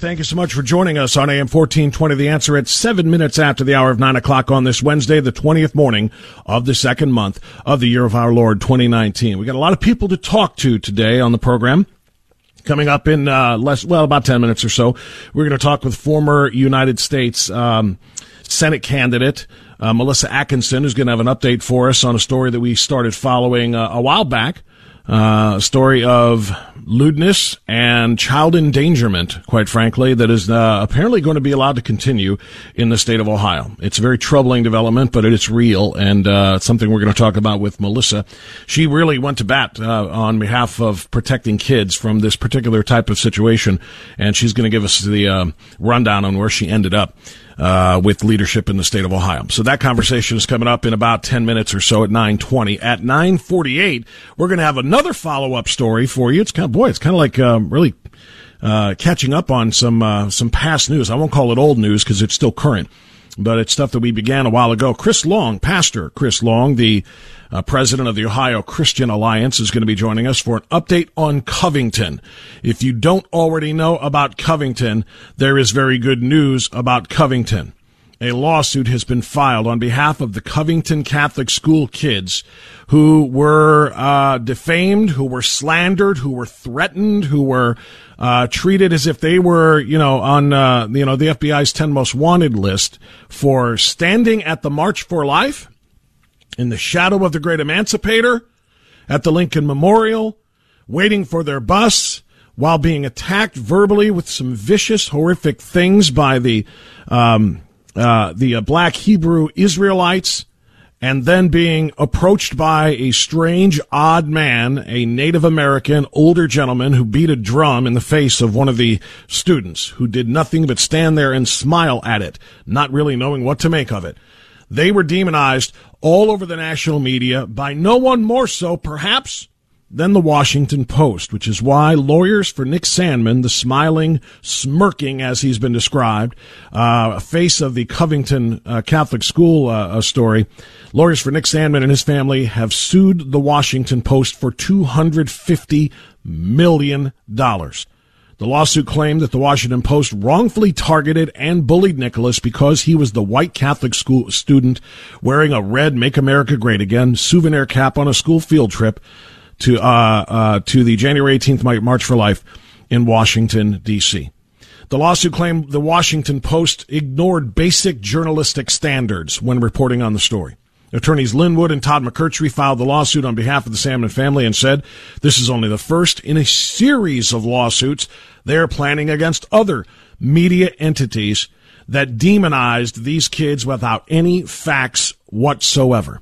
Thank you so much for joining us on AM 1420. The answer at seven minutes after the hour of nine o'clock on this Wednesday, the 20th morning of the second month of the year of our Lord 2019. We got a lot of people to talk to today on the program. Coming up in uh, less, well, about 10 minutes or so, we're going to talk with former United States um, Senate candidate uh, Melissa Ackison, who's going to have an update for us on a story that we started following uh, a while back. Uh, story of lewdness and child endangerment, quite frankly, that is uh, apparently going to be allowed to continue in the state of Ohio. It's a very troubling development, but it's real, and uh, something we're going to talk about with Melissa. She really went to bat uh, on behalf of protecting kids from this particular type of situation, and she's going to give us the uh, rundown on where she ended up uh, with leadership in the state of Ohio. So that conversation is coming up in about 10 minutes or so at 920. At 948, we're going to have another follow-up story for you. It's kind of, boy, it's kind of like, um, really, uh, catching up on some, uh, some past news. I won't call it old news because it's still current but it's stuff that we began a while ago. Chris Long, Pastor Chris Long, the uh, president of the Ohio Christian Alliance, is going to be joining us for an update on Covington. If you don't already know about Covington, there is very good news about Covington. A lawsuit has been filed on behalf of the Covington Catholic School kids who were uh, defamed, who were slandered, who were threatened, who were uh, treated as if they were, you know, on uh, you know the FBI's 10 most wanted list for standing at the March for Life in the shadow of the great emancipator at the Lincoln Memorial, waiting for their bus while being attacked verbally with some vicious, horrific things by the um, uh, the uh, black Hebrew Israelites and then being approached by a strange, odd man, a Native American older gentleman who beat a drum in the face of one of the students who did nothing but stand there and smile at it, not really knowing what to make of it. They were demonized all over the national media by no one more so, perhaps, than the Washington Post, which is why lawyers for Nick Sandmann, the smiling, smirking, as he's been described, uh, face of the Covington uh, Catholic school uh, story, lawyers for Nick Sandmann and his family have sued the Washington Post for $250 million. The lawsuit claimed that the Washington Post wrongfully targeted and bullied Nicholas because he was the white Catholic school student wearing a red Make America Great Again souvenir cap on a school field trip to uh, uh, to the January 18th March for Life in Washington D.C. The lawsuit claimed the Washington Post ignored basic journalistic standards when reporting on the story. Attorneys Lin Wood and Todd McMurtry filed the lawsuit on behalf of the Sandmann family and said this is only the first in a series of lawsuits they are planning against other media entities that demonized these kids without any facts whatsoever.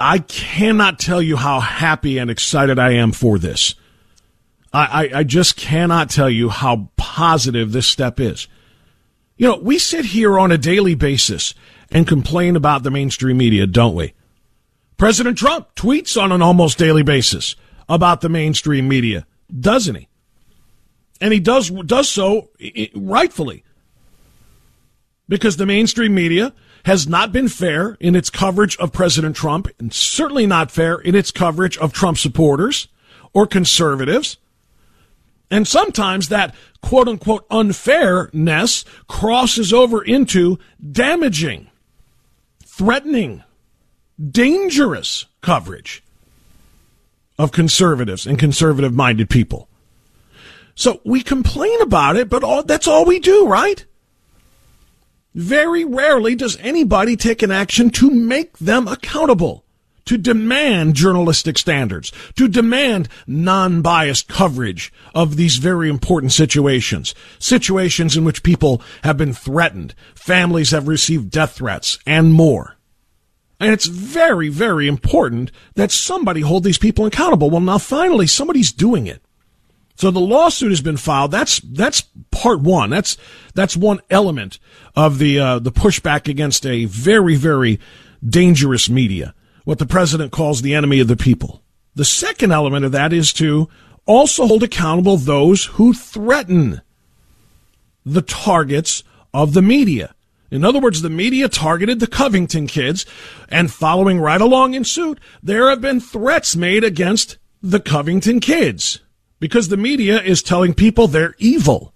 I cannot tell you how happy and excited I am for this. I, I, I, just cannot tell you how positive this step is. You know, we sit here on a daily basis and complain about the mainstream media, don't we? President Trump tweets on an almost daily basis about the mainstream media, doesn't he? And he does does so rightfully. Because the mainstream media has not been fair in its coverage of President Trump and certainly not fair in its coverage of Trump supporters or conservatives. And sometimes that quote unquote unfairness crosses over into damaging, threatening, dangerous coverage of conservatives and conservative minded people. So we complain about it, but all, that's all we do, right? Very rarely does anybody take an action to make them accountable, to demand journalistic standards, to demand non-biased coverage of these very important situations, situations in which people have been threatened, families have received death threats, and more. And it's very, very important that somebody hold these people accountable. Well, now finally somebody's doing it. So the lawsuit has been filed. That's that's part one. That's that's one element of the uh, the pushback against a very very dangerous media, what the president calls the enemy of the people. The second element of that is to also hold accountable those who threaten the targets of the media. In other words, the media targeted the Covington kids, and following right along in suit, there have been threats made against the Covington kids because the media is telling people they're evil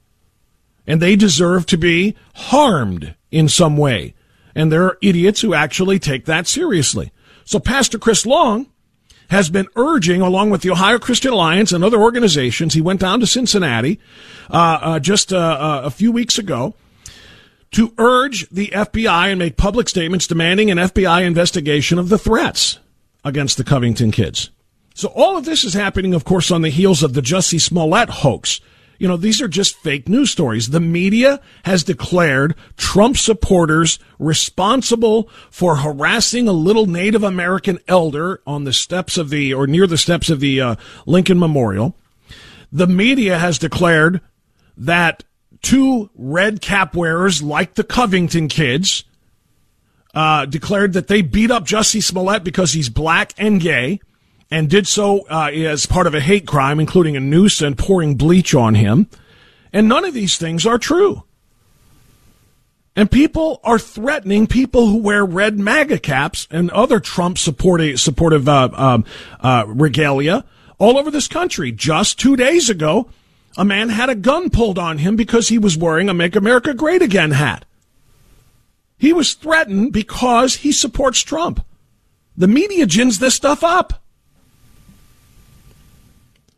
and they deserve to be harmed in some way. And there are idiots who actually take that seriously. So Pastor Chris Long has been urging, along with the Ohio Christian Alliance and other organizations, he went down to Cincinnati uh, uh, just uh, uh a few weeks ago to urge the FBI and make public statements demanding an FBI investigation of the threats against the Covington kids. So all of this is happening, of course, on the heels of the Jussie Smollett hoax. You know, these are just fake news stories. The media has declared Trump supporters responsible for harassing a little Native American elder on the steps of the, or near the steps of the uh, Lincoln Memorial. The media has declared that two red cap wearers like the Covington kids uh, declared that they beat up Jussie Smollett because he's black and gay and did so uh, as part of a hate crime, including a noose and pouring bleach on him. And none of these things are true. And people are threatening people who wear red MAGA caps and other Trump supportive, uh, um, uh, regalia all over this country. Just two days ago, a man had a gun pulled on him because he was wearing a Make America Great Again hat. He was threatened because he supports Trump. The media gins this stuff up.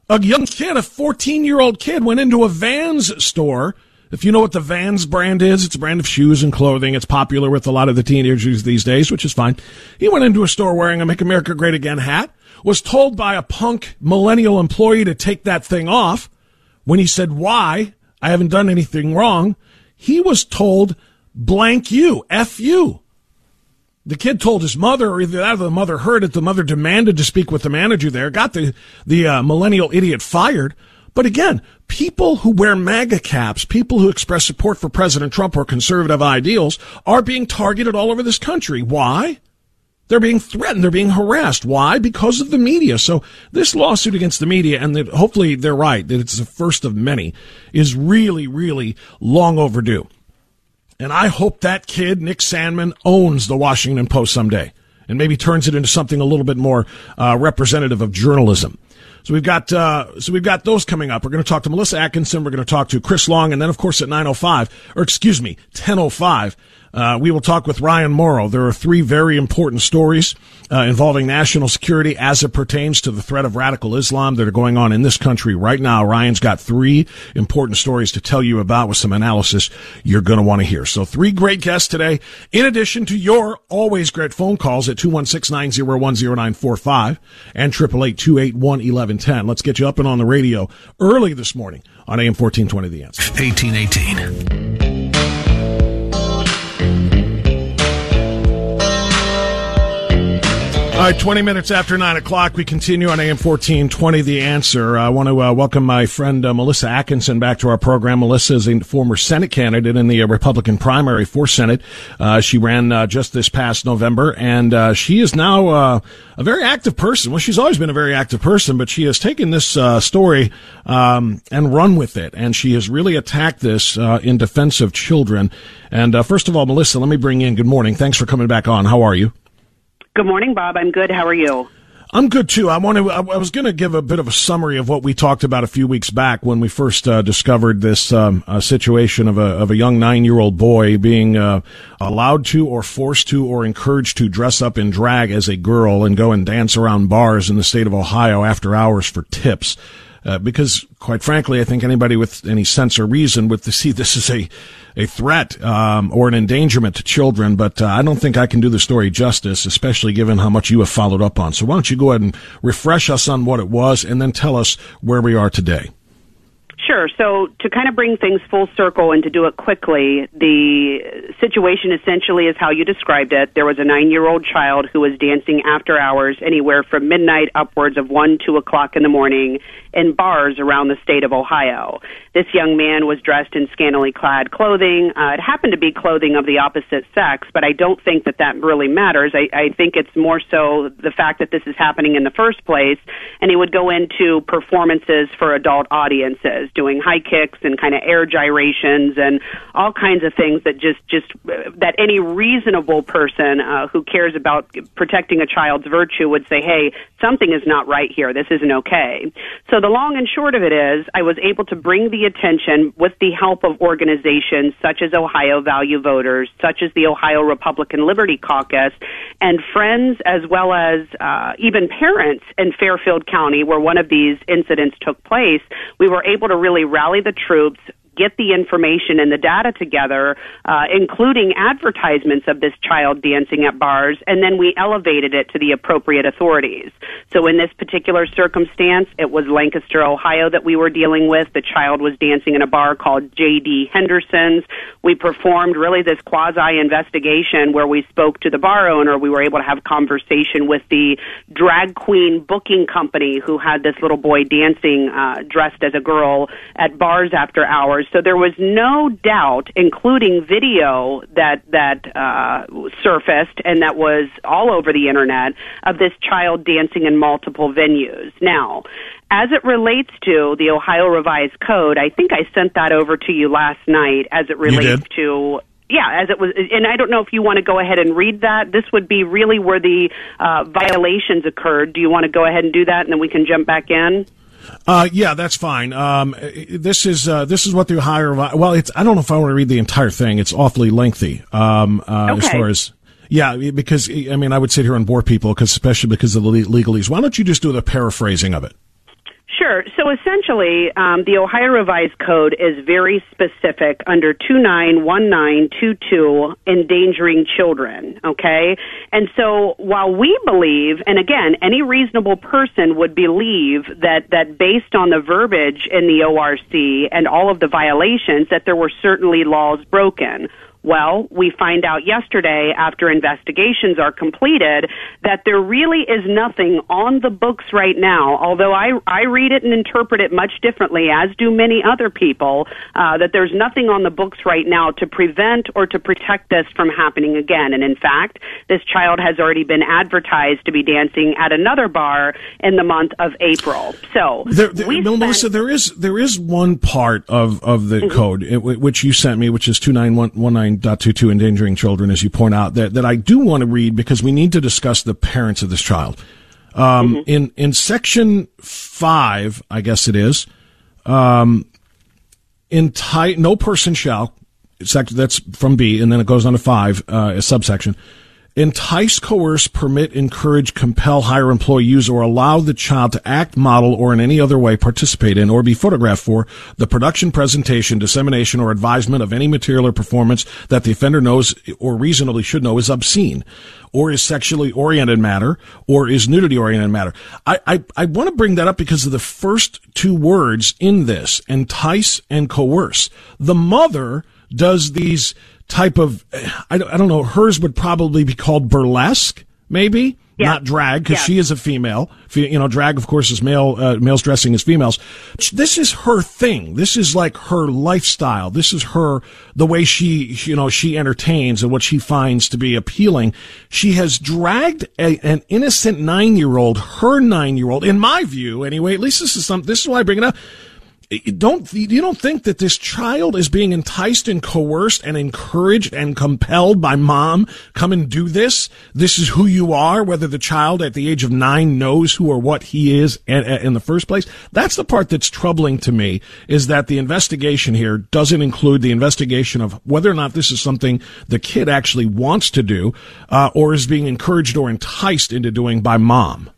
A young kid, a 14 year old kid, went into a Vans store. If you know what the Vans brand is, it's a brand of shoes and clothing. It's popular with a lot of the teenagers these days, which is fine. He went into a store wearing a Make America Great Again hat, was told by a punk millennial employee to take that thing off. When he said, why? I haven't done anything wrong. He was told, blank you, F you. The kid told his mother, or either that or the mother heard it. The mother demanded to speak with the manager there, got the, the uh, millennial idiot fired. But again, people who wear MAGA caps, people who express support for President Trump or conservative ideals are being targeted all over this country. Why? They're being threatened. They're being harassed. Why? Because of the media. So this lawsuit against the media, and hopefully they're right, that it's the first of many, is really, really long overdue. And I hope that kid, Nick Sandmann, owns the Washington Post someday and maybe turns it into something a little bit more uh, representative of journalism. So we've got uh, so we've got those coming up. We're going to talk to Melissa Ackison. We're going to talk to Chris Long, and then of course at nine oh five, or excuse me, ten oh five. Uh, we will talk with Ryan Mauro. There are three very important stories uh, involving national security as it pertains to the threat of radical Islam that are going on in this country right now. Ryan's got three important stories to tell you about with some analysis you're going to want to hear. So three great guests today, in addition to your always great phone calls at 216-901-0945 and 888-281-1110. Let's get you up and on the radio early this morning on AM 1420 The Answer. 1818. All right, 20 minutes after 9 o'clock, we continue on AM 1420, The Answer. I want to uh, welcome my friend uh, Melissa Atkinson back to our program. Melissa is a former Senate candidate in the uh, Republican primary for Senate. Uh, she ran uh, just this past November, and uh, she is now a very active person. Well, she's always been a very active person, but she has taken this story um, and run with it, and she has really attacked this in defense of children. And first of all, Melissa, let me bring in good morning. Thanks for coming back on. How are you? Good morning, Bob. I'm good. How are you? I'm good too. I want to. I was going to give a bit of a summary of what we talked about a few weeks back when we first uh, discovered this um, uh, situation of a of a young nine year old boy being uh, allowed to, or forced to, or encouraged to dress up in drag as a girl and go and dance around bars in the state of Ohio after hours for tips. Uh, because, quite frankly, I think anybody with any sense or reason would see this as a a threat um, or an endangerment to children. But uh, I don't think I can do the story justice, especially given how much you have followed up on. So why don't you go ahead and refresh us on what it was, and then tell us where we are today. Sure. So to kind of bring things full circle and to do it quickly, the situation essentially is how you described it. There was a nine-year-old child who was dancing after hours, anywhere from midnight upwards of one, two o'clock in the morning, in bars around the state of Ohio. This young man was dressed in scantily clad clothing. Uh, it happened to be clothing of the opposite sex, but I don't think that that really matters. I, I think it's more so the fact that this is happening in the first place, and he would go into performances for adult audiences, doing high kicks and kind of air gyrations and all kinds of things that just just that any reasonable person uh, who cares about protecting a child's virtue would say, "Hey, something is not right here. This isn't okay." So the long and short of it is, I was able to bring the attention with the help of organizations such as Ohio Value Voters, such as the Ohio Republican Liberty Caucus, and friends as well as uh, even parents in Fairfield County, where one of these incidents took place. We were able to really rally the troops, get the information and the data together, uh, including advertisements of this child dancing at bars, and then we elevated it to the appropriate authorities. So in this particular circumstance, it was Lancaster, Ohio that we were dealing with. The child was dancing in a bar called J.D. Henderson's. We performed really this quasi investigation where we spoke to the bar owner. We were able to have conversation with the drag queen booking company who had this little boy dancing uh, dressed as a girl at bars after hours so there was no doubt, including video that that uh, surfaced and that was all over the internet of this child dancing in multiple venues. Now, as it relates to the Ohio Revised Code, I think I sent that over to you last night. As it relates to yeah, as it was, and I don't know if you want to go ahead and read that. This would be really where the uh, violations occurred. Do you want to go ahead and do that, and then we can jump back in? Uh, yeah, that's fine. Um, this is uh, this is what the higher. Well, it's I don't know if I want to read the entire thing. It's awfully lengthy. Um, uh, okay. as far as yeah, because I mean I would sit here and bore people because especially because of the legalese. Why don't you just do the paraphrasing of it? Sure. So essentially, um, the Ohio Revised Code is very specific under 291922, endangering children. Okay? And so while we believe, and again, any reasonable person would believe that, that based on the verbiage in the ORC and all of the violations, that there were certainly laws broken. Well, we find out yesterday after investigations are completed that there really is nothing on the books right now, although I, I read it and interpret it much differently, as do many other people, uh, that there's nothing on the books right now to prevent or to protect this from happening again. And in fact, this child has already been advertised to be dancing at another bar in the month of April. So, there, there, spent- Melissa, there is there is one part of of the mm-hmm. code which you sent me, which is two nine one one nine 9.22 endangering children, as you point out, that, that I do want to read because we need to discuss the parents of this child. Um, mm-hmm. in, in section five, I guess it is, um, enti- no person shall, that's from B, and then it goes on to five, uh, a subsection entice, coerce, permit, encourage, compel, hire, employ, use, or allow the child to act, model, or in any other way participate in or be photographed for the production, presentation, dissemination, or advisement of any material or performance that the offender knows or reasonably should know is obscene, or is sexually oriented matter, or is nudity oriented matter. I, I, I want to bring that up because of the first two words in this, entice and coerce. The mother does these type of, I don't, I don't know, hers would probably be called burlesque, maybe. Yeah. Not drag, because yeah. she is a female. You know, drag, of course, is male, uh, males dressing as females. This is her thing. This is like her lifestyle. This is her, the way she, you know, she entertains and what she finds to be appealing. She has dragged a, an innocent nine year old, her nine year old, in my view, anyway, at least this is something, this is why I bring it up don't you don't think that this child is being enticed and coerced and encouraged and compelled by mom come and do this? This is who you are whether the child at the age of 9 knows who or what he is in the first place? That's the part that's troubling to me is that the investigation here doesn't include the investigation of whether or not this is something the kid actually wants to do uh, or is being encouraged or enticed into doing by mom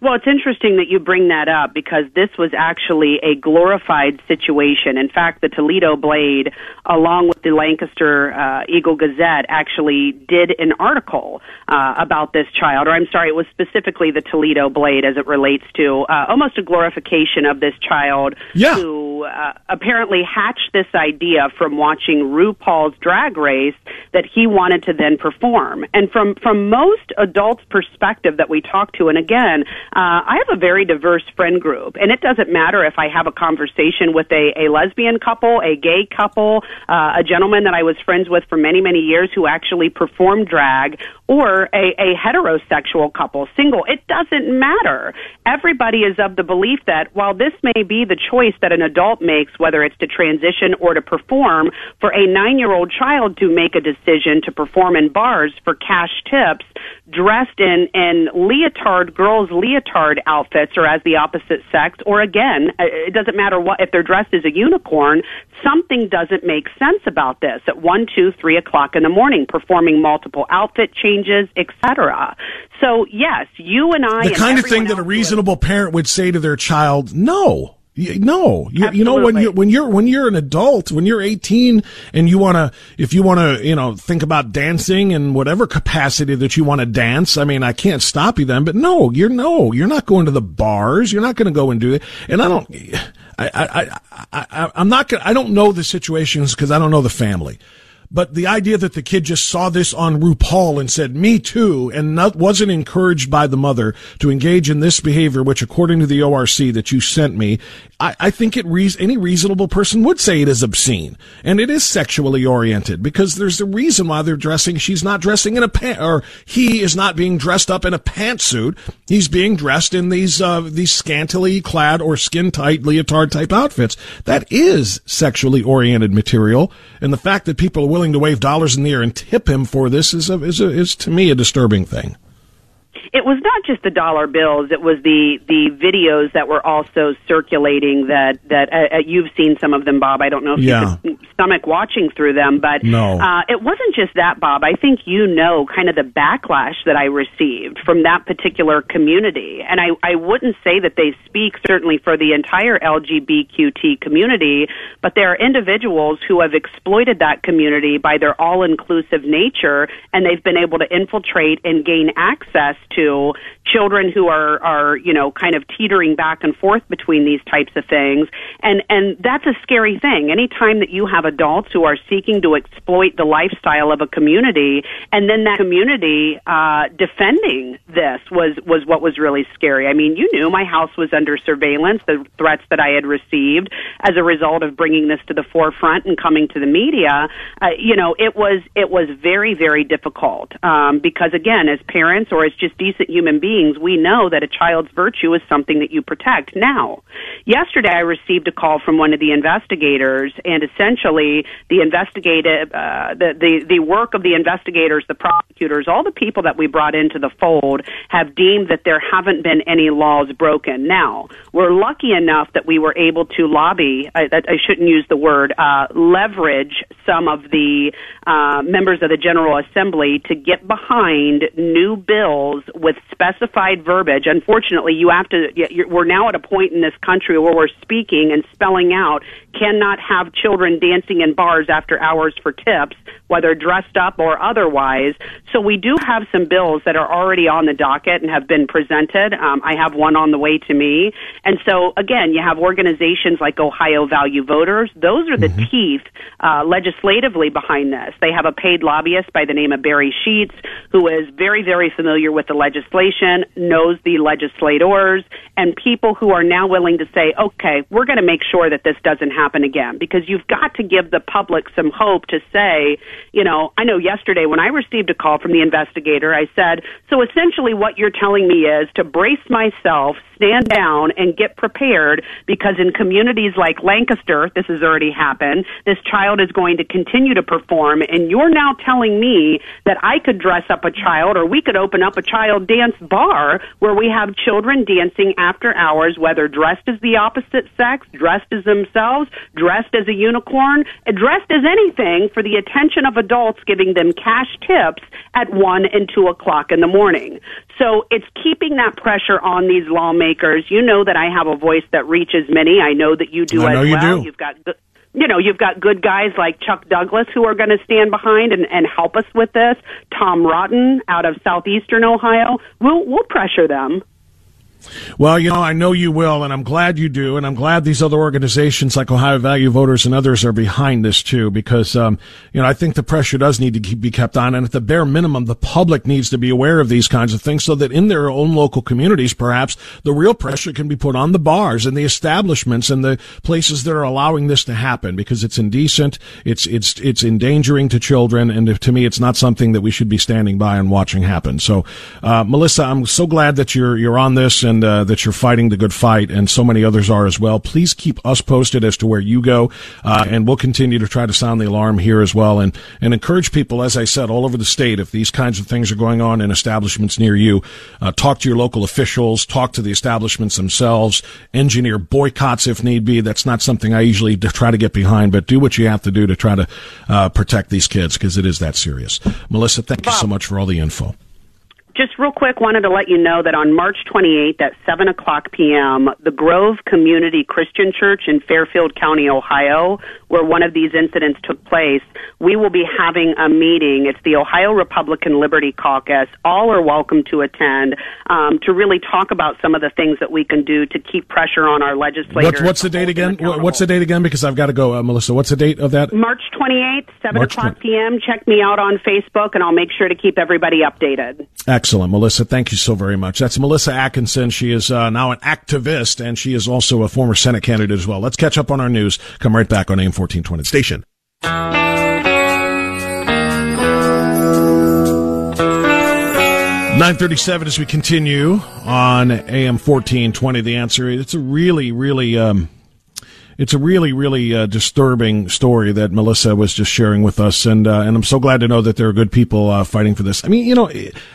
well, it's interesting that you bring that up because this was actually a glorified situation. In fact, the Toledo Blade, along with the Lancaster uh, Eagle Gazette, actually did an article uh, about this child, or I'm sorry, it was specifically the Toledo Blade as it relates to uh, almost a glorification of this child yeah. who uh, apparently hatched this idea from watching RuPaul's Drag Race that he wanted to then perform. And from from most adults' perspective that we talk to, and again, uh, I have a very diverse friend group, and it doesn't matter if I have a conversation with a, a lesbian couple, a gay couple, uh, a gentleman that I was friends with for many many years who actually performed drag, or a, a heterosexual couple, single. It doesn't matter. Everybody is of the belief that while this may be the choice that an adult makes, whether it's to transition or to perform, for a nine year old child to make a decision to perform in bars for cash tips, dressed in, in leotard, girls' leotard outfits, or as the opposite sex, or again, uh, it doesn't matter what, if they're dressed as a unicorn, something doesn't make sense about this at one, two, three o'clock in the morning, performing multiple outfit changes, etc. So yes, you and I, the kind of thing that a reasonable parent would say to their child, no. No, you, you, know when you when you're when you're an adult, when you're 18, and you want to, if you want to, you know, think about dancing in whatever capacity that you want to dance. I mean, I can't stop you then, but no, you're no, you're not going to the bars. You're not going to go and do it. And I don't, I, I, I, I I'm not gonna, I don't know the situations because I don't know the family. But the idea that the kid just saw this on RuPaul and said, me too, and not, wasn't encouraged by the mother to engage in this behavior, which according to the ORC that you sent me, I, I think it re- any reasonable person would say it is obscene. And it is sexually oriented because there's a reason why they're dressing. She's not dressing in a pant, or he is not being dressed up in a pantsuit. He's being dressed in these, uh, these scantily clad or skin tight leotard type outfits. That is sexually oriented material. And the fact that people are willing to wave dollars in the air and tip him for this is a, is a, is to me a disturbing thing it was not just the dollar bills; it was the the videos that were also circulating. That that uh, uh, you've seen some of them, Bob. I don't know if yeah. you could stomach watching through them, but no. uh, it wasn't just that, Bob. I think you know kind of the backlash that I received from that particular community, and I I wouldn't say that they speak certainly for the entire LGBTQT community, but there are individuals who have exploited that community by their all inclusive nature, and they've been able to infiltrate and gain access to children who are are you know kind of teetering back and forth between these types of things. And and that's a scary thing. Anytime that you have adults who are seeking to exploit the lifestyle of a community and then that community uh defending this was was what was really scary. I mean you knew my house was under surveillance the threats that i had received as a result of bringing this to the forefront and coming to the media uh, you know it was it was very very difficult um because again as parents or as just decent human beings beings, we know that a child's virtue is something that you protect. Now, yesterday I received a call from one of the investigators, and essentially the investigative, uh, the, the the work of the investigators, the prosecutors, all the people that we brought into the fold have deemed that there haven't been any laws broken. Now, we're lucky enough that we were able to lobby. I, I shouldn't use the word uh, leverage some of the uh, members of the General Assembly to get behind new bills with specific specified verbiage. Unfortunately, you have to. We're now at a point in this country where we're speaking and spelling out cannot have children dancing in bars after hours for tips, whether dressed up or otherwise. So we do have some bills that are already on the docket and have been presented. Um, I have one on the way to me. And so again, you have organizations like Ohio Value Voters. Those are the mm-hmm. teeth uh, legislatively behind this. They have a paid lobbyist by the name of Barry Sheets, who is very, very familiar with the legislation, knows the legislators, and people who are now willing to say, okay, we're going to make sure that this doesn't happen again. Because you've got to give the public some hope to say, you know, I know yesterday when I received a call from the investigator, I said, so essentially what you're telling me is to brace myself, stand down, and get prepared because in communities like Lancaster, this has already happened, this child is going to continue to perform, and you're now telling me that I could dress up a child or we could open up a child dance bar where we have children dancing after hours, whether dressed as the opposite sex, dressed as themselves, dressed as a unicorn, dressed as anything for the attention of adults giving them cash tips at 1 and 2 o'clock in the morning. So it's keeping that pressure on these lawmakers. You know that I have a voice that reaches many. I know that you do I as you well. Do. You've got you know, you've got good guys like Chuck Douglas who are going to stand behind and, and help us with this. Tom Rotten out of southeastern Ohio. We'll, we'll pressure them. Well, you know, I know you will, and I'm glad you do, and I'm glad these other organizations like Ohio Value Voters and others are behind this too, because, um, you know, I think the pressure does need to keep, be kept on, and at the bare minimum, the public needs to be aware of these kinds of things so that in their own local communities, perhaps, the real pressure can be put on the bars and the establishments and the places that are allowing this to happen, because it's indecent, it's, it's, it's endangering to children, and to me, it's not something that we should be standing by and watching happen. So, uh, Melissa, I'm so glad that you're, you're on this and uh, that you're fighting the good fight, and so many others are as well. Please keep us posted as to where you go, uh, and we'll continue to try to sound the alarm here as well, and and encourage people, as I said, all over the state. If these kinds of things are going on in establishments near you, uh, talk to your local officials, talk to the establishments themselves, engineer boycotts if need be. That's not something I usually try to get behind, but do what you have to do to try to uh, protect these kids because it is that serious. Melissa, thank you so much for all the info just real quick, wanted to let you know that on March 28th at 7 o'clock p.m., the Grove Community Christian Church in Fairfield County, Ohio, where one of these incidents took place, we will be having a meeting. It's the Ohio Republican Liberty Caucus. All are welcome to attend um, to really talk about some of the things that we can do to keep pressure on our legislators. What's, what's the date again? What's the date again? Because I've got to go, uh, Melissa. What's the date of that? March 28th, 7 March o'clock 20. p.m. Check me out on Facebook, and I'll make sure to keep everybody updated. Excellent. Excellent, Melissa. Thank you so very much. That's Melissa Ackison. She is uh, now an activist, and she is also a former Senate candidate as well. Let's catch up on our news. Come right back on AM 1420 station. 937 as we continue on AM 1420. The answer, is it's a really, really, um, it's a really, really uh, disturbing story that Melissa was just sharing with us, and uh, and I'm so glad to know that there are good people uh, fighting for this. I mean, you know,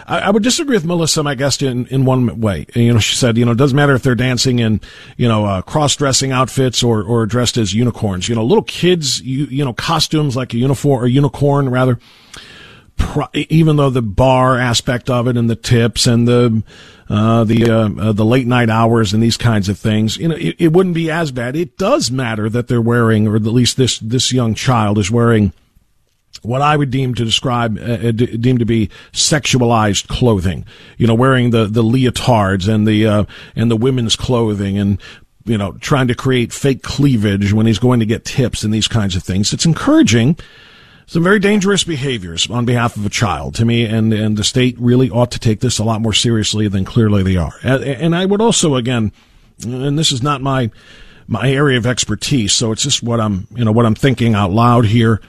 I, I, would disagree with Melissa, my guest, in in one way. You know, she said, you know, it doesn't matter if they're dancing in, you know, uh, cross dressing outfits or or dressed as unicorns. You know, little kids, you you know, costumes like a uniform or unicorn rather even though the bar aspect of it and the tips and the uh, the uh, uh, the late night hours and these kinds of things, you know, it, it, wouldn't be as bad. It does matter that they're wearing, or at least this this young child is wearing. What I would deem to describe, uh, uh deem to be sexualized clothing, you know, wearing the, the leotards and the, uh, and the women's clothing and you know, trying to create fake cleavage when he's going to get tips and these kinds of things. It's encouraging some very dangerous behaviors on behalf of a child to me, and, and the state really ought to take this a lot more seriously than clearly they are. And, I would also, again, and this is not my my area of expertise, so it's just what I'm, you know, what I'm thinking out loud here.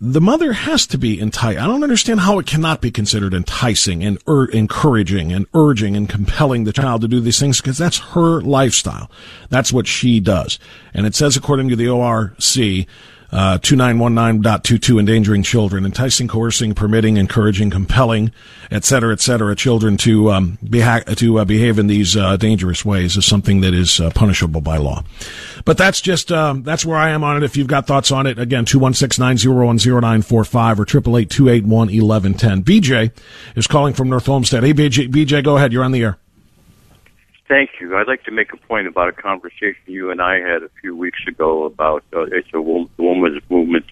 The mother has to be enticed. I don't understand how it cannot be considered enticing and ur- encouraging and urging and compelling the child to do these things because that's her lifestyle. That's what she does. And it says, according to the ORC, uh, 2919.22 endangering children, enticing, coercing, permitting, encouraging, compelling, et cetera, et cetera, children to um, beha- to uh, behave in these uh, dangerous ways is something that is uh, punishable by law. But that's just um, that's where I am on it. If you've got thoughts on it, again, 216-901-0945 or 888-281-1110. BJ is calling from North Olmsted. Hey, BJ, BJ, go ahead. You're on the air. Thank you. I'd like to make a point about a conversation you and I had a few weeks ago about uh, it's a woman's movement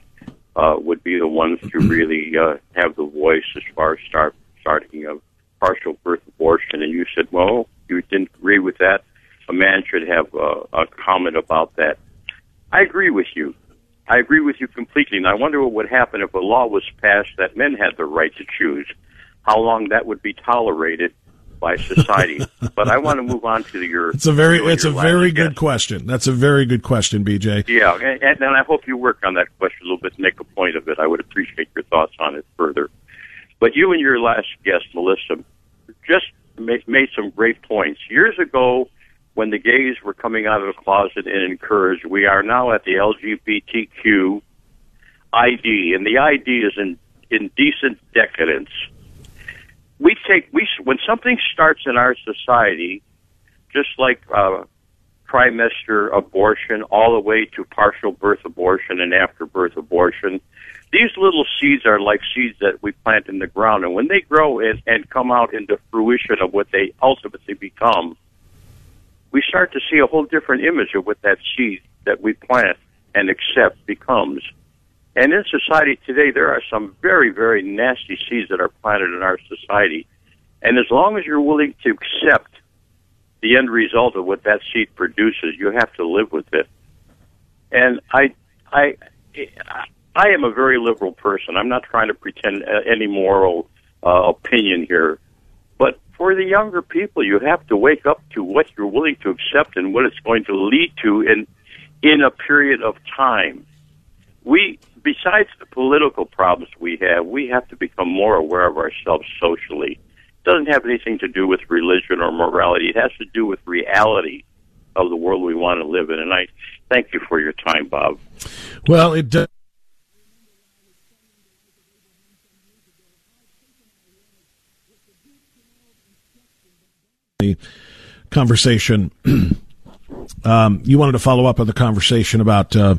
uh, would be the ones to really uh, have the voice as far as start starting a partial birth abortion. And you said, well, you didn't agree with that. A man should have uh, a comment about that. I agree with you. I agree with you completely. And I wonder what would happen if a law was passed that men had the right to choose. How long that would be tolerated by society. but I want to move on to your. It's a very it's a very good guest. question. That's a very good question, BJ. Yeah, and, and I hope you work on that question a little bit, make a point of it. I would appreciate your thoughts on it further. But you and your last guest, Melissa, just made some great points. Years ago, when the gays were coming out of the closet and encouraged, we are now at the LGBTQ ID, and the ID is in indecent decadence we take we when something starts in our society, just like uh, trimester abortion, all the way to partial birth abortion and after birth abortion. These little seeds are like seeds that we plant in the ground, and when they grow and, and come out into fruition of what they ultimately become, we start to see a whole different image of what that seed that we plant and accept becomes. And in society today, there are some very, very nasty seeds that are planted in our society. And as long as you're willing to accept the end result of what that seed produces. You have to live with it. And I, I, I am a very liberal person. I'm not trying to pretend any moral uh, opinion here. But for the younger people, you have to wake up to what you're willing to accept and what it's going to lead to in in a period of time. We, besides the political problems we have, we have to become more aware of ourselves socially. It doesn't have anything to do with religion or morality. It has to do with reality of the world we want to live in. And I thank you for your time, Bob. Well, it does. conversation. um, you wanted to follow up on the conversation about uh,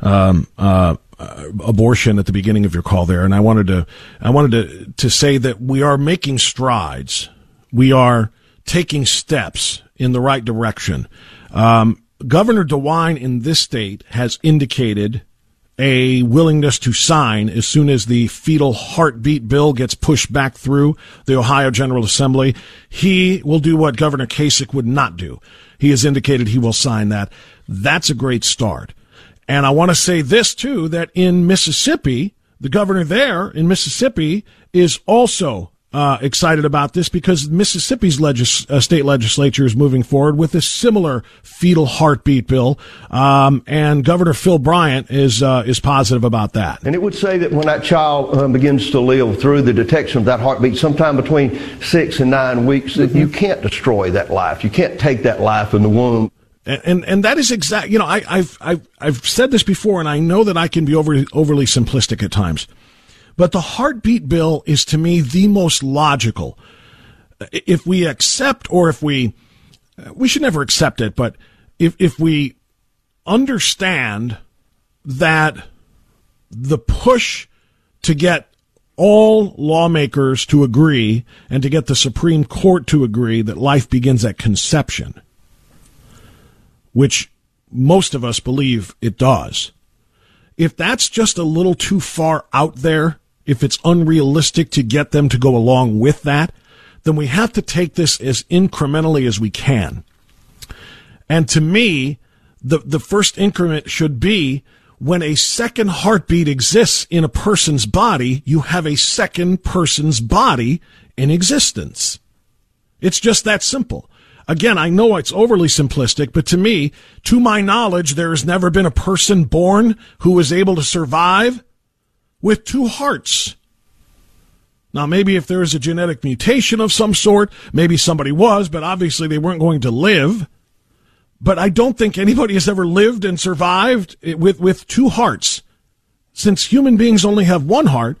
um, uh, abortion at the beginning of your call there, and I wanted to I wanted to to say that we are making strides. We are taking steps in the right direction. Um, Governor DeWine in this state has indicated a willingness to sign as soon as the fetal heartbeat bill gets pushed back through the Ohio General Assembly. He will do what Governor Kasich would not do. He has indicated he will sign that. That's a great start. And I want to say this too, that in Mississippi, the governor there in Mississippi is also uh, excited about this because Mississippi's legis- uh, state legislature is moving forward with a similar fetal heartbeat bill, um, and Governor Phil Bryant is uh, is positive about that. And it would say that when that child uh, begins to live through the detection of that heartbeat, sometime between six and nine weeks, mm-hmm. that you can't destroy that life. You can't take that life in the womb. And, and, and that is exact. You know, I, have I've I've said this before, and I know that I can be over, overly simplistic at times. But the heartbeat bill is to me the most logical. If we accept or if we, we should never accept it, but if, if we understand that the push to get all lawmakers to agree and to get the Supreme Court to agree that life begins at conception, which most of us believe it does. If that's just a little too far out there, if it's unrealistic to get them to go along with that, then we have to take this as incrementally as we can. And to me, the, the first increment should be when a second heartbeat exists in a person's body, you have a second person's body in existence. It's just that simple. Again, I know it's overly simplistic, but to me, to my knowledge, there has never been a person born who was able to survive with two hearts. Now, maybe if there is a genetic mutation of some sort, maybe somebody was, but obviously they weren't going to live. But I don't think anybody has ever lived and survived with, with two hearts. Since human beings only have one heart,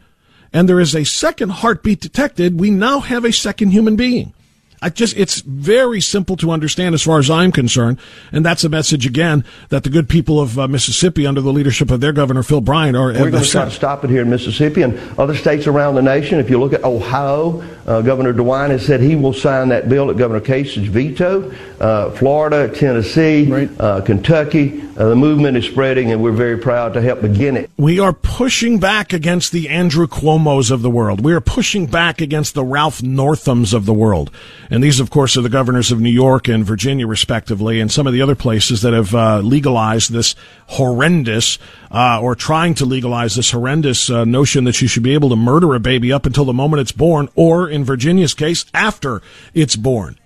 and there is a second heartbeat detected, we now have a second human being. I just, it's very simple to understand as far as I'm concerned. And that's a message again that the good people of uh, Mississippi under the leadership of their governor, Phil Bryant, are. We're going to try to stop it here in Mississippi and other states around the nation. If you look at Ohio, uh, Governor DeWine has said he will sign that bill at Governor Kasich's veto. Uh, Florida, Tennessee, right. Uh, Kentucky, uh, the movement is spreading and we're very proud to help begin it. We are pushing back against the Andrew Cuomo's of the world. We are pushing back against the Ralph Northams of the world. And these, of course, are the governors of New York and Virginia, respectively, and some of the other places that have uh, legalized this horrendous, uh, or trying to legalize this horrendous uh, notion that you should be able to murder a baby up until the moment it's born, or in Virginia's case, after it's born.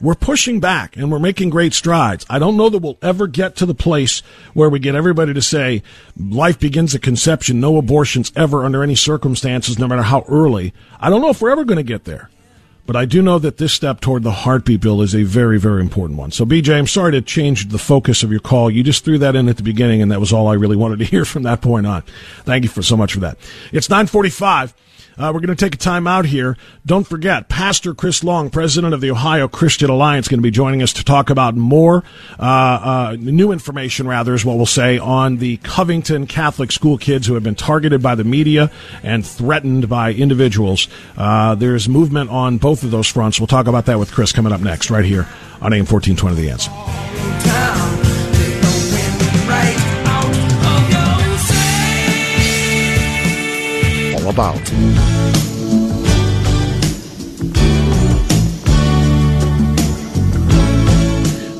We're pushing back and we're making great strides. I don't know that we'll ever get to the place where we get everybody to say life begins at conception, no abortions ever under any circumstances, no matter how early. I don't know if we're ever going to get there. But I do know that this step toward the heartbeat bill is a very, very important one. So, BJ, I'm sorry to change the focus of your call. You just threw that in at the beginning, and that was all I really wanted to hear from that point on. Thank you for so much for that. It's 945. Uh, we're going to take a time out here. Don't forget, Pastor Chris Long, president of the Ohio Christian Alliance, going to be joining us to talk about more uh, uh, new information, rather, is what we'll say, on the Covington Catholic school kids who have been targeted by the media and threatened by individuals. Uh, there's movement on both of those fronts. We'll talk about that with Chris coming up next, right here on AM 1420 The Answer. about.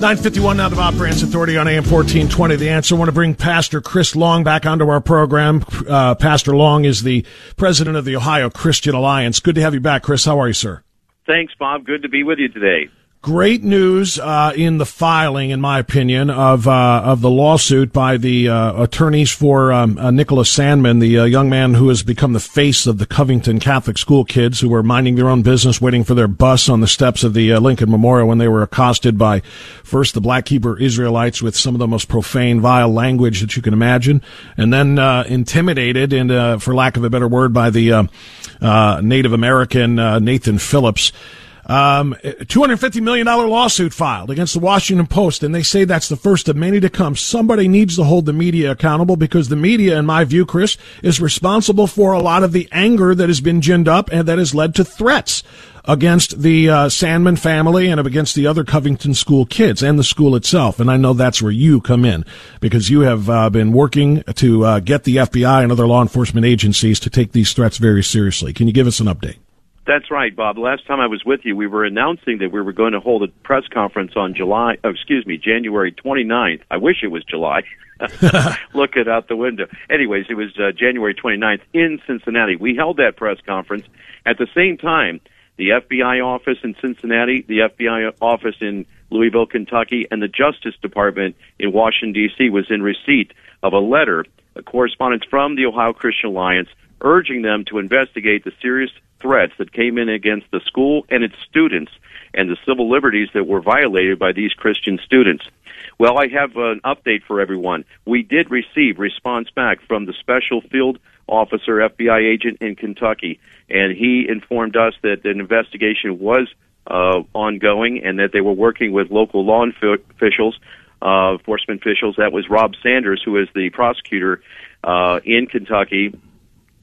951 now the Bob Frantz Authority on AM 1420. The answer. I want to bring Pastor Chris Long back onto our program. Uh, Pastor Long is the president of the Ohio Christian Alliance. Good to have you back, Chris. How are you, sir? Thanks, Bob. Good to be with you today. Great news uh, in the filing, in my opinion, of uh, of the lawsuit by the uh, attorneys for um, uh, Nicholas Sandmann, the uh, young man who has become the face of the Covington Catholic school kids who were minding their own business, waiting for their bus on the steps of the uh, Lincoln Memorial when they were accosted by first the Black Hebrew Israelites with some of the most profane, vile language that you can imagine, and then intimidated and, for lack of a better word, by the Native American Nathan Phillips. Um, $250 million lawsuit filed against the Washington Post, and they say that's the first of many to come. Somebody needs to hold the media accountable because the media, in my view, Chris, is responsible for a lot of the anger that has been ginned up and that has led to threats against the uh, Sandmann family and against the other Covington school kids and the school itself. And I know that's where you come in because you have uh, been working to uh, get the FBI and other law enforcement agencies to take these threats very seriously. Can you give us an update? That's right, Bob. Last time I was with you, we were announcing that we were going to hold a press conference on July, oh, excuse me, January 29th. I wish it was July. Look it out the window. Anyways, it was uh, January 29th in Cincinnati. We held that press conference. At the same time, the FBI office in Cincinnati, the FBI office in Louisville, Kentucky, and the Justice Department in Washington, D.C. was in receipt of a letter, a correspondence from the Ohio Christian Alliance, urging them to investigate the serious threats that came in against the school and its students and the civil liberties that were violated by these Christian students. Well, I have an update for everyone. We did receive response back from the special field officer, FBI agent in Kentucky, and he informed us that an investigation was uh, ongoing and that they were working with local law officials, uh, enforcement officials. That was Rob Sanders, who is the prosecutor uh, in Kentucky,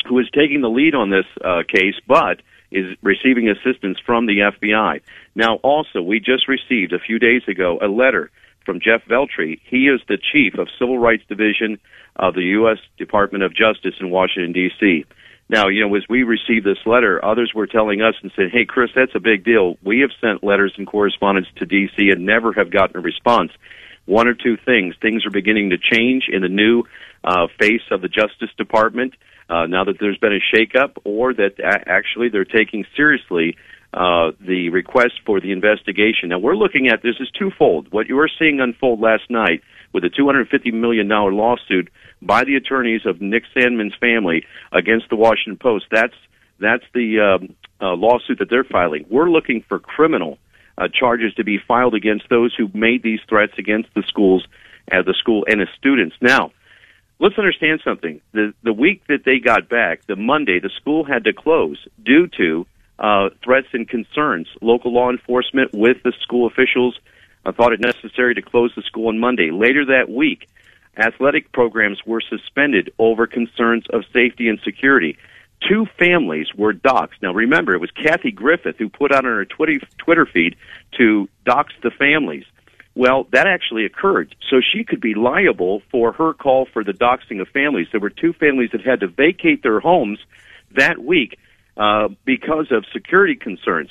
who is taking the lead on this uh, case, but is receiving assistance from the FBI. Now, also, we just received a few days ago a letter from Jeff Veltri. He is the chief of Civil Rights Division of the U.S. Department of Justice in Washington, D.C. Now, you know, as we received this letter, others were telling us and said, hey, Chris, that's a big deal. We have sent letters and correspondence to D.C. and never have gotten a response. One or two things. Things are beginning to change in the new uh, face of the Justice Department uh, now that there's been a shakeup, or that a- actually they're taking seriously uh, the request for the investigation. Now we're looking at this is twofold. What you were seeing unfold last night with a $250 million lawsuit by the attorneys of Nick Sandmann's family against the Washington Post. That's that's the um, uh, lawsuit that they're filing. We're looking for criminal uh, charges to be filed against those who made these threats against the schools, uh, the school and its students. Now, let's understand something. The the week that they got back, the Monday, the school had to close due to uh, threats and concerns. Local law enforcement with the school officials uh, thought it necessary to close the school on Monday. Later that week, athletic programs were suspended over concerns of safety and security. Two families were doxxed. Now remember, it was Kathy Griffin who put out on her Twitter feed to dox the families. Well, that actually occurred. So she could be liable for her call for the doxing of families. There were two families that had to vacate their homes that week uh, because of security concerns.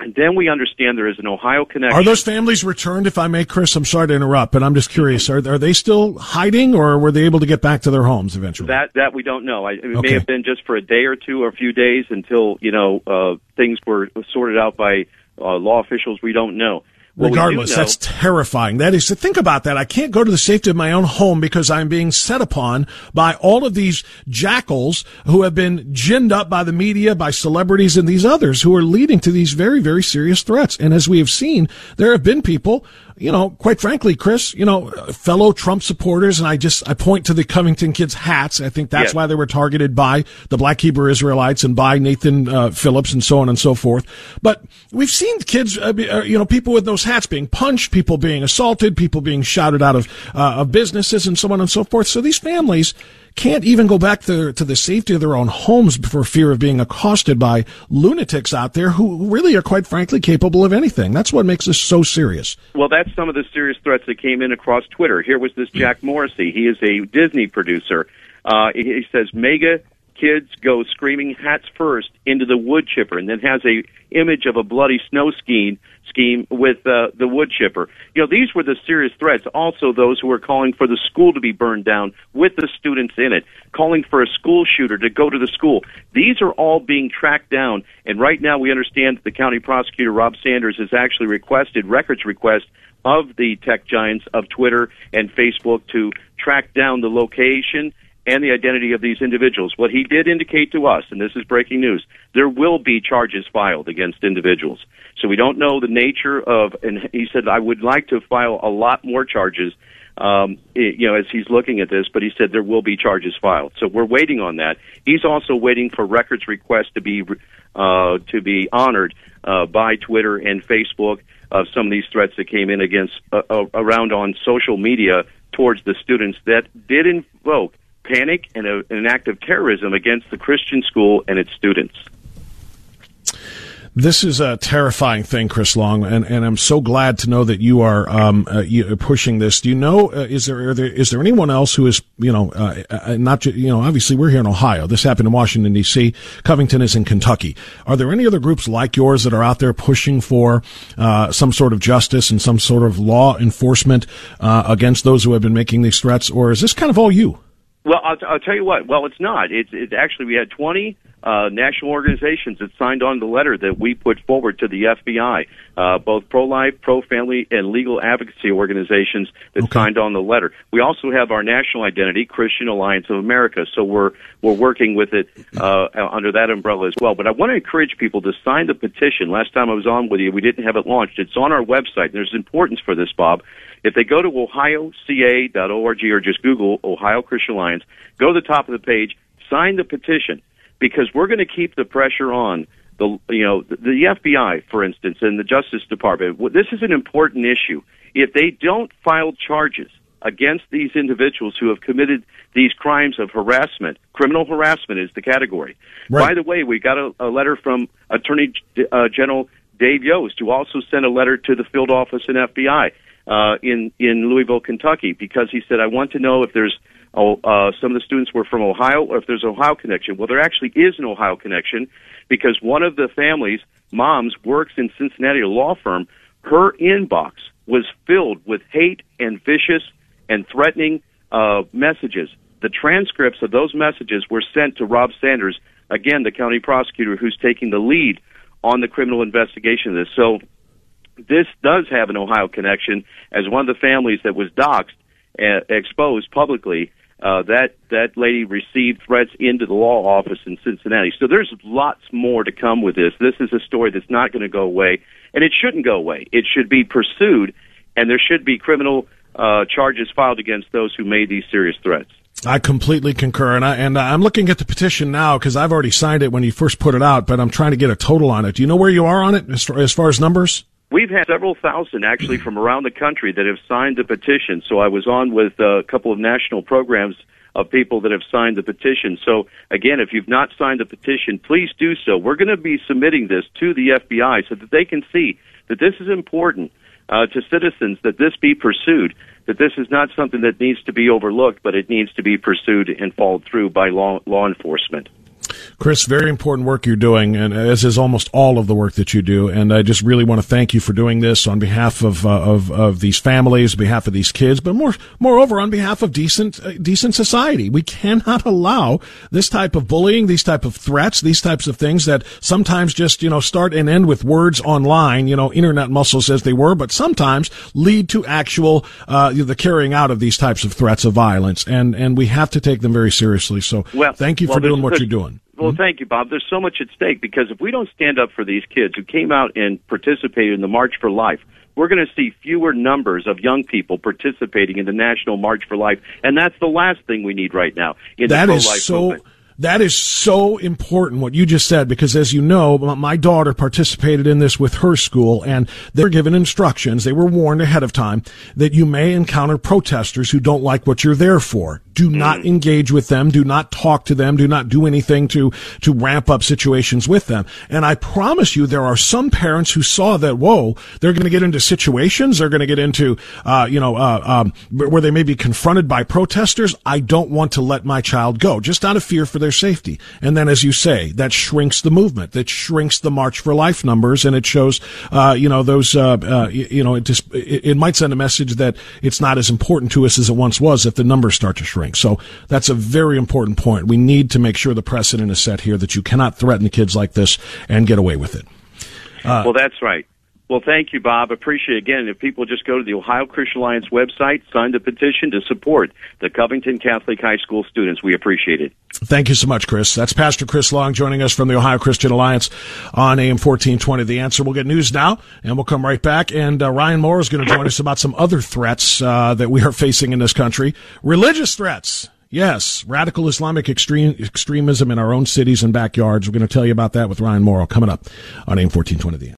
And then we understand there is an Ohio connection. Are those families returned, if I may, Chris? I'm sorry to interrupt, but I'm just curious. Are, are they still hiding, or were they able to get back to their homes eventually? That that we don't know. I, it okay. may have been just for a day or two or a few days until you know uh, things were sorted out by uh, law officials. We don't know. Regardless, that's terrifying. That is to think about that. I can't go to the safety of my own home because I'm being set upon by all of these jackals who have been ginned up by the media, by celebrities and these others who are leading to these very, very serious threats. And as we have seen, there have been people you know, quite frankly, Chris, you know, fellow Trump supporters, and I just, I point to the Covington kids' hats. I think that's why they were targeted by the Black Hebrew Israelites and by Nathan uh, Phillips and so on and so forth. But we've seen kids, uh, uh, you know, people with those hats being punched, people being assaulted, people being shouted out of, uh, of businesses and so on and so forth. So these families, can't even go back to, to the safety of their own homes for fear of being accosted by lunatics out there who really are quite frankly capable of anything. That's what makes this so serious. Well, that's some of the serious threats that came in across Twitter. Here was this Jack Morrissey. He is a Disney producer. Uh, he says mega kids go screaming hats first into the wood chipper and then has a image of a bloody snow skiing scheme with uh, the wood chipper. You know, these were the serious threats. Also, those who were calling for the school to be burned down with the students in it, calling for a school shooter to go to the school. These are all being tracked down, and right now we understand that the county prosecutor Rob Sanders has actually requested records request of the tech giants of Twitter and Facebook to track down the location and the identity of these individuals. What he did indicate to us, and this is breaking news, there will be charges filed against individuals. So we don't know the nature of, and he said, I would like to file a lot more charges, um, you know, as he's looking at this, but he said there will be charges filed. So we're waiting on that. He's also waiting for records requests to be, uh, to be honored, uh, by Twitter and Facebook of some of these threats that came in against, uh, uh around on social media towards the students that did invoke panic and a, an act of terrorism against the Christian school and its students. This is a terrifying thing, Chris Long, and, and I'm so glad to know that you are um, uh, you, pushing this. Do you know uh, is there, there is there anyone else who is you know uh, uh not you know obviously we're here in Ohio. This happened in Washington D.C. Covington is in Kentucky. Are there any other groups like yours that are out there pushing for uh, some sort of justice and some sort of law enforcement uh, against those who have been making these threats, or is this kind of all you? Well, I'll, I'll tell you what. Well, it's not. It's, it's actually we had 20 uh, national organizations that signed on the letter that we put forward to the FBI, uh, both pro-life, pro-family, and legal advocacy organizations that okay. signed on the letter. We also have our national identity, Christian Alliance of America. So we're we're working with it uh, under that umbrella as well. But I want to encourage people to sign the petition. Last time I was on with you, we didn't have it launched. It's on our website. There's importance for this, Bob. If they go to ohioca.org or just Google Ohio Christian Alliance, go to the top of the page, sign the petition because we're going to keep the pressure on the you know the, the FBI, for instance, and the Justice Department. This is an important issue. If they don't file charges against these individuals who have committed these crimes of harassment, criminal harassment is the category. Right. By the way, we got a, a letter from Attorney uh, General Dave Yost, who also sent a letter to the field office in FBI uh, in in Louisville, Kentucky, because he said, "I want to know if there's oh, uh, some of the students were from Ohio or if there's an Ohio connection." Well, there actually is an Ohio connection because one of the families' moms works in Cincinnati, a law firm. Her inbox was filled with hate and vicious and threatening uh, messages. The transcripts of those messages were sent to Rob Sanders, again, the county prosecutor who's taking the lead on the criminal investigation of this. So this does have an Ohio connection as one of the families that was doxxed, uh, exposed publicly. Uh, that that lady received threats into the law office in Cincinnati. So there's lots more to come with this. This is a story that's not going to go away, and it shouldn't go away. It should be pursued, and there should be criminal uh, charges filed against those who made these serious threats. I completely concur, and I and I'm looking at the petition now because I've already signed it when you first put it out, but I'm trying to get a total on it. Do you know where you are on it as far as, far as numbers? We've had several thousand actually from around the country that have signed the petition. So I was on with a couple of national programs of people that have signed the petition. So again, if you've not signed the petition, please do so. We're going to be submitting this to the FBI so that they can see that this is important uh, to citizens, that this be pursued, that this is not something that needs to be overlooked, but it needs to be pursued and followed through by law, law enforcement. Chris, very important work you're doing, and as is almost all of the work that you do. And I just really want to thank you for doing this on behalf of uh, of, of these families, on behalf of these kids, but more moreover on behalf of decent uh, decent society. We cannot allow this type of bullying, these type of threats, these types of things that sometimes just you know start and end with words online, you know, internet muscles as they were, but sometimes lead to actual uh, the carrying out of these types of threats of violence, and and we have to take them very seriously. So, well, thank you well, for doing what you're doing. Well, mm-hmm. thank you, Bob. There's so much at stake because if we don't stand up for these kids who came out and participated in the March for Life, we're going to see fewer numbers of young people participating in the National March for Life, and that's the last thing we need right now in that the pro-life so. Movement. That is so important what you just said because as you know, my daughter participated in this with her school and they're given instructions. They were warned ahead of time that you may encounter protesters who don't like what you're there for. Do not mm. engage with them. Do not talk to them. Do not do anything to, to ramp up situations with them. And I promise you there are some parents who saw that, whoa, they're going to get into situations. They're going to get into, uh, you know, uh, um, where they may be confronted by protesters. I don't want to let my child go just out of fear for their their safety. And then, as you say, that shrinks the movement, that shrinks the March for Life numbers, and it shows, uh, you know, those, uh, uh, you know, it just it, it might send a message that it's not as important to us as it once was if the numbers start to shrink. So that's a very important point. We need to make sure the precedent is set here that you cannot threaten kids like this and get away with it. Uh, well, that's right. Well, thank you, Bob. Appreciate it. Again, if people just go to the Ohio Christian Alliance website, sign the petition to support the Covington Catholic High School students, we appreciate it. Thank you so much, Chris. That's Pastor Chris Long joining us from the Ohio Christian Alliance on AM 1420. The answer. We'll get news now, and we'll come right back. And uh, Ryan Moore is going to join us about some other threats uh, that we are facing in this country religious threats. Yes, radical Islamic extreme, extremism in our own cities and backyards. We're going to tell you about that with Ryan Mauro coming up on AM 1420 The